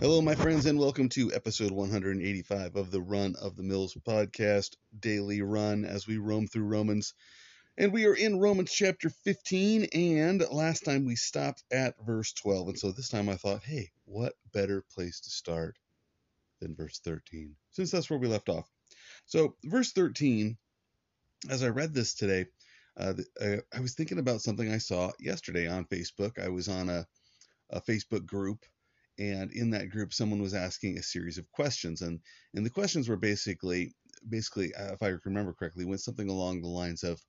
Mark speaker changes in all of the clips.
Speaker 1: Hello, my friends, and welcome to episode 185 of the Run of the Mills podcast, daily run as we roam through Romans. And we are in Romans chapter 15, and last time we stopped at verse 12. And so this time I thought, hey, what better place to start than verse 13, since that's where we left off. So, verse 13, as I read this today, uh, I, I was thinking about something I saw yesterday on Facebook. I was on a, a Facebook group and in that group someone was asking a series of questions and and the questions were basically basically uh, if i remember correctly went something along the lines of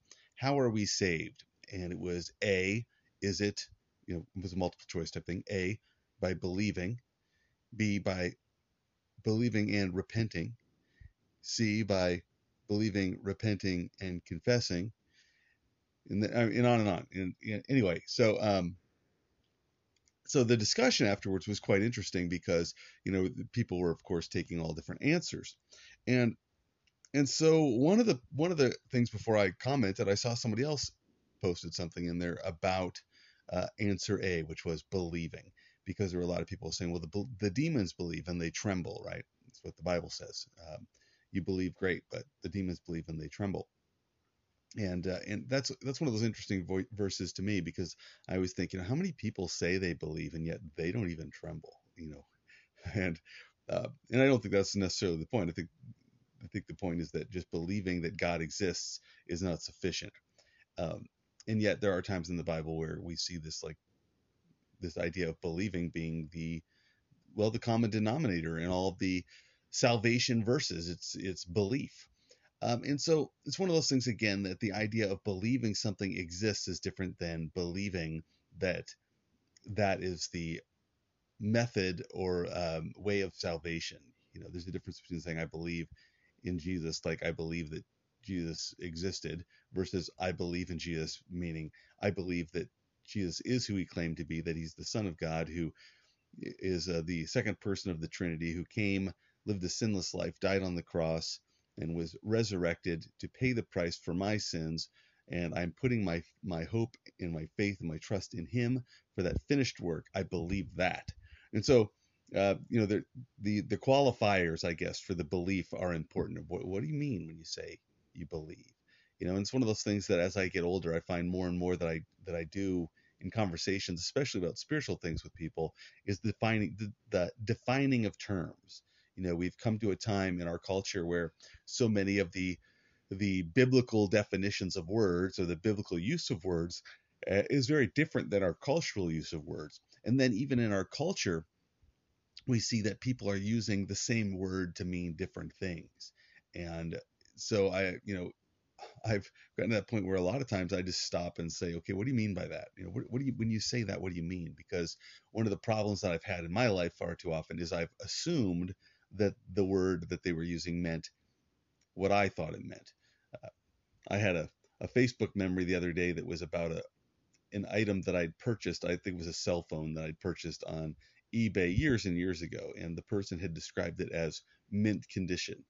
Speaker 1: how are we saved? And it was a is it you know it was a multiple choice type thing a by believing b by believing and repenting c by believing repenting and confessing and, the, and on and on and, and anyway so um so the discussion afterwards was quite interesting because you know people were of course taking all different answers. And and so one of the one of the things before i commented i saw somebody else posted something in there about uh, answer a which was believing because there were a lot of people saying well the, the demons believe and they tremble right? That's what the bible says. Um, you believe great but the demons believe and they tremble and uh, and that's that's one of those interesting vo- verses to me because I was thinking how many people say they believe and yet they don't even tremble, you know, and uh, and I don't think that's necessarily the point. I think I think the point is that just believing that God exists is not sufficient, um, and yet there are times in the Bible where we see this like this idea of believing being the well the common denominator in all the salvation verses. It's it's belief um, and so it's one of those things again that the idea of believing something exists is different than believing that that is the method or um, way of salvation. You know, there's a difference between saying I believe in Jesus, like I believe that Jesus existed, versus I believe in Jesus, meaning I believe that Jesus is who he claimed to be, that he's the Son of God who is uh, the second person of the Trinity who came, lived a sinless life, died on the cross, and was resurrected to pay the price for my sins. And I'm putting my my hope and my faith and my trust in Him for that finished work. I believe that. And so, uh, you know, the, the the qualifiers, I guess, for the belief are important. What, what do you mean when you say you believe? You know, and it's one of those things that as I get older, I find more and more that I that I do in conversations, especially about spiritual things with people, is defining the, the defining of terms. You know, we've come to a time in our culture where so many of the the biblical definitions of words or the biblical use of words uh, is very different than our cultural use of words. And then even in our culture, we see that people are using the same word to mean different things. And so I, you know, I've gotten to that point where a lot of times I just stop and say, okay, what do you mean by that? You know, what, what do you when you say that, what do you mean? Because one of the problems that I've had in my life far too often is I've assumed that the word that they were using meant what I thought it meant. Uh, I had a, a Facebook memory the other day that was about a an item that I'd purchased. I think it was a cell phone that I'd purchased on eBay years and years ago, and the person had described it as mint condition.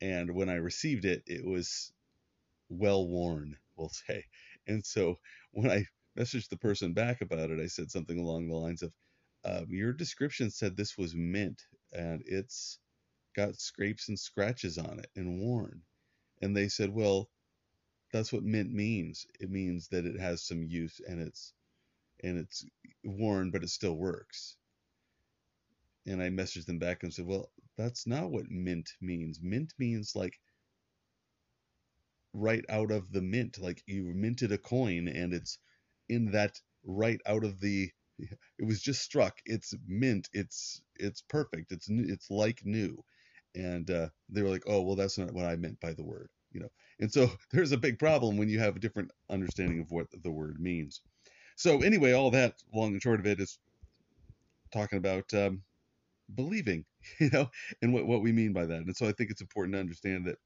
Speaker 1: And when I received it, it was well worn, we'll say. And so when I messaged the person back about it, I said something along the lines of, um, "Your description said this was mint, and it's got scrapes and scratches on it and worn. And they said, well, that's what mint means. It means that it has some use and it's and it's worn, but it still works. And I messaged them back and said, well, that's not what mint means. Mint means like right out of the mint, like you minted a coin and it's in that right out of the it was just struck. It's mint. It's it's perfect. It's it's like new. And uh, they were like, oh well, that's not what I meant by the word, you know. And so there's a big problem when you have a different understanding of what the word means. So anyway, all that long and short of it is talking about um, believing, you know, and what what we mean by that. And so I think it's important to understand that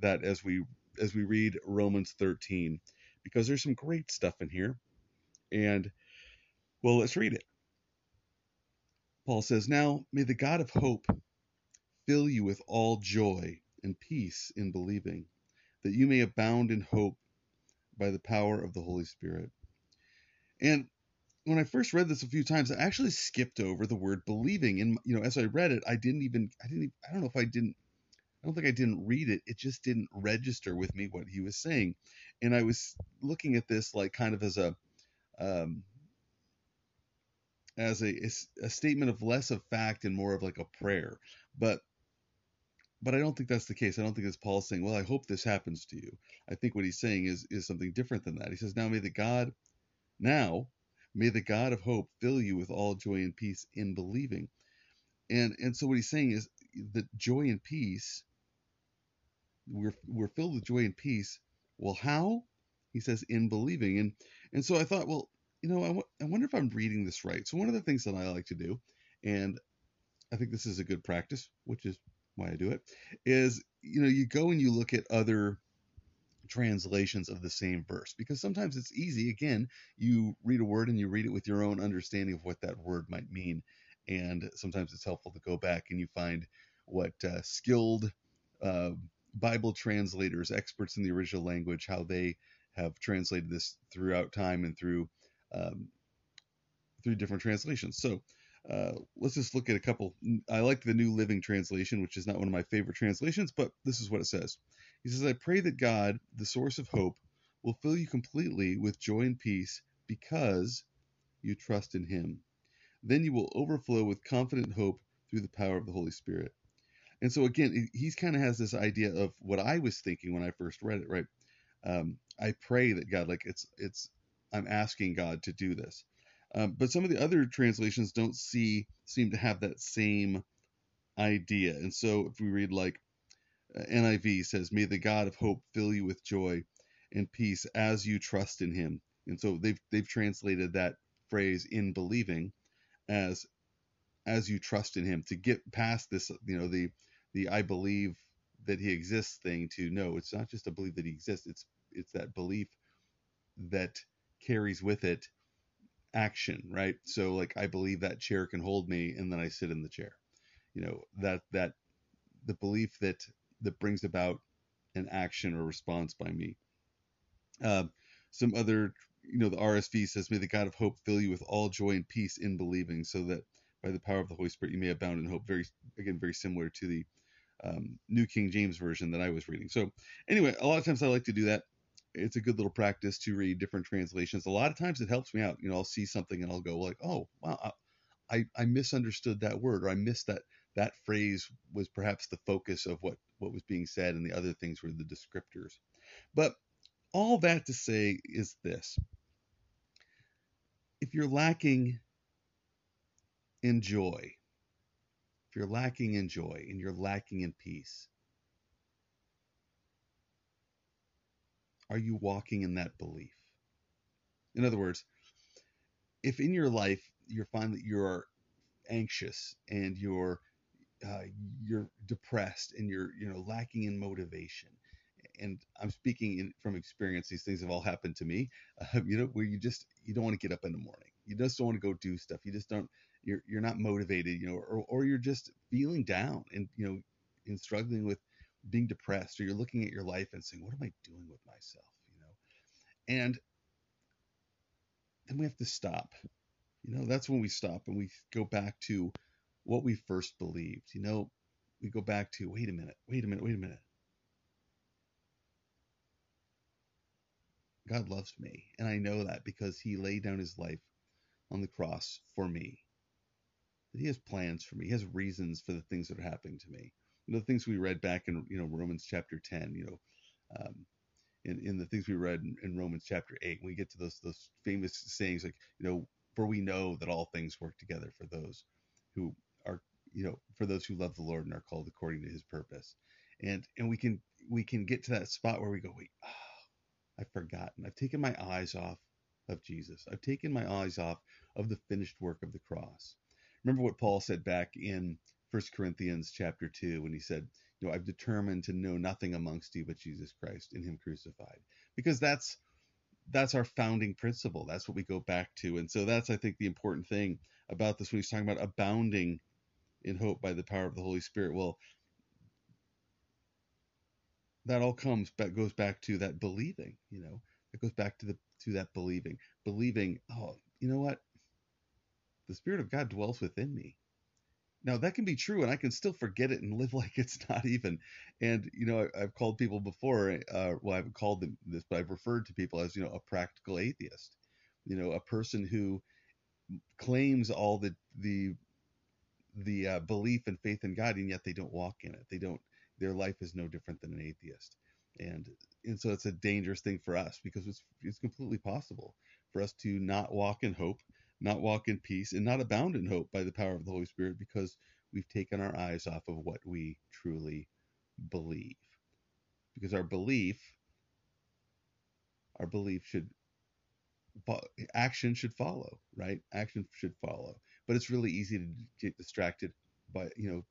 Speaker 1: that as we as we read Romans 13, because there's some great stuff in here, and well, let's read it. Paul says, Now may the God of hope fill you with all joy and peace in believing, that you may abound in hope by the power of the Holy Spirit. And when I first read this a few times, I actually skipped over the word believing. And you know, as I read it, I didn't even I didn't even, I don't know if I didn't I don't think I didn't read it. It just didn't register with me what he was saying. And I was looking at this like kind of as a um, as a, a statement of less of fact and more of like a prayer. But but I don't think that's the case. I don't think it's Paul saying, "Well, I hope this happens to you." I think what he's saying is is something different than that. He says, "Now may the God, now may the God of hope fill you with all joy and peace in believing." And and so what he's saying is that joy and peace we're we're filled with joy and peace. Well, how? He says in believing. And and so I thought, well, you know, I, w- I wonder if I'm reading this right. So one of the things that I like to do, and I think this is a good practice, which is why I do it, is you know, you go and you look at other translations of the same verse because sometimes it's easy again you read a word and you read it with your own understanding of what that word might mean and sometimes it's helpful to go back and you find what uh, skilled uh, Bible translators, experts in the original language, how they have translated this throughout time and through um, through different translations. So uh, let's just look at a couple. I like the New Living Translation, which is not one of my favorite translations, but this is what it says. He says, "I pray that God, the source of hope, will fill you completely with joy and peace because you trust in Him. Then you will overflow with confident hope through the power of the Holy Spirit." And so again, he's kind of has this idea of what I was thinking when I first read it, right? Um, I pray that God, like it's it's I'm asking God to do this. Um, but some of the other translations don't see seem to have that same idea. And so if we read like uh, NIV says, "May the God of hope fill you with joy and peace as you trust in Him." And so they've they've translated that phrase in believing as as you trust in Him to get past this, you know, the the I believe that he exists thing to no, it's not just a belief that he exists. It's it's that belief that carries with it action, right? So like I believe that chair can hold me, and then I sit in the chair. You know that that the belief that that brings about an action or response by me. Uh, some other, you know, the RSV says, "May the God of hope fill you with all joy and peace in believing, so that by the power of the Holy Spirit you may abound in hope." Very again, very similar to the um, New King James Version that I was reading. So, anyway, a lot of times I like to do that. It's a good little practice to read different translations. A lot of times it helps me out. You know, I'll see something and I'll go like, "Oh, wow, I I misunderstood that word, or I missed that that phrase was perhaps the focus of what what was being said, and the other things were the descriptors." But all that to say is this: if you're lacking in joy, if you're lacking in joy and you're lacking in peace, are you walking in that belief? In other words, if in your life you find that you're anxious and you're uh, you're depressed and you're you know lacking in motivation and i'm speaking in, from experience these things have all happened to me uh, you know where you just you don't want to get up in the morning you just don't want to go do stuff you just don't you're you're not motivated, you know, or or you're just feeling down and you know, and struggling with being depressed, or you're looking at your life and saying, "What am I doing with myself?" You know, and then we have to stop. You know, that's when we stop and we go back to what we first believed. You know, we go back to, wait a minute, wait a minute, wait a minute. God loves me, and I know that because He laid down His life on the cross for me that he has plans for me. He has reasons for the things that are happening to me. The things we read back in you know Romans chapter 10, you know, um, in, in the things we read in, in Romans chapter 8, we get to those those famous sayings like, you know, for we know that all things work together for those who are, you know, for those who love the Lord and are called according to his purpose. And and we can we can get to that spot where we go, wait, oh, I've forgotten. I've taken my eyes off of Jesus. I've taken my eyes off of the finished work of the cross. Remember what Paul said back in 1 Corinthians chapter 2 when he said, you know, I've determined to know nothing amongst you but Jesus Christ in him crucified. Because that's that's our founding principle. That's what we go back to. And so that's I think the important thing about this when he's talking about abounding in hope by the power of the Holy Spirit. Well, that all comes back goes back to that believing, you know. It goes back to the to that believing. Believing, oh, you know what? the Spirit of God dwells within me. Now that can be true, and I can still forget it and live like it's not even. And you know, I, have called people before. Uh, well, I haven't called them this, but I've referred to people as you know a practical atheist. You know, a person who claims all the the the uh, belief and faith in God, and yet they don't walk in it. They don't. Their life is no different than an atheist, and and so it's a dangerous thing for us because it's it's completely possible for us to not walk in hope not walk in peace, and not abound in hope by the power of the Holy Spirit because we've taken our eyes off of what we truly believe. Because our belief, our belief should, action should follow, right? Action should follow. But it's really easy to get distracted by, you know,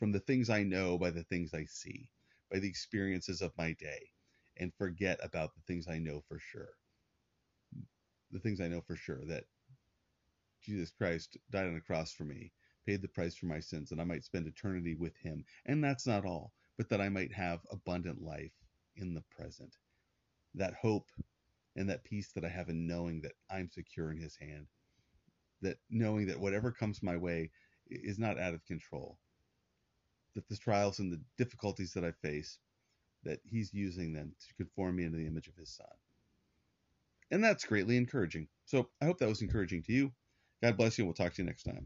Speaker 1: from the things I know, by the things I see, by the experiences of my day, and forget about the things I know for sure the things I know for sure that Jesus Christ died on the cross for me, paid the price for my sins, and I might spend eternity with him. And that's not all, but that I might have abundant life in the present. That hope and that peace that I have in knowing that I'm secure in his hand. That knowing that whatever comes my way is not out of control. That the trials and the difficulties that I face, that he's using them to conform me into the image of his son. And that's greatly encouraging. So I hope that was encouraging to you. God bless you, and we'll talk to you next time.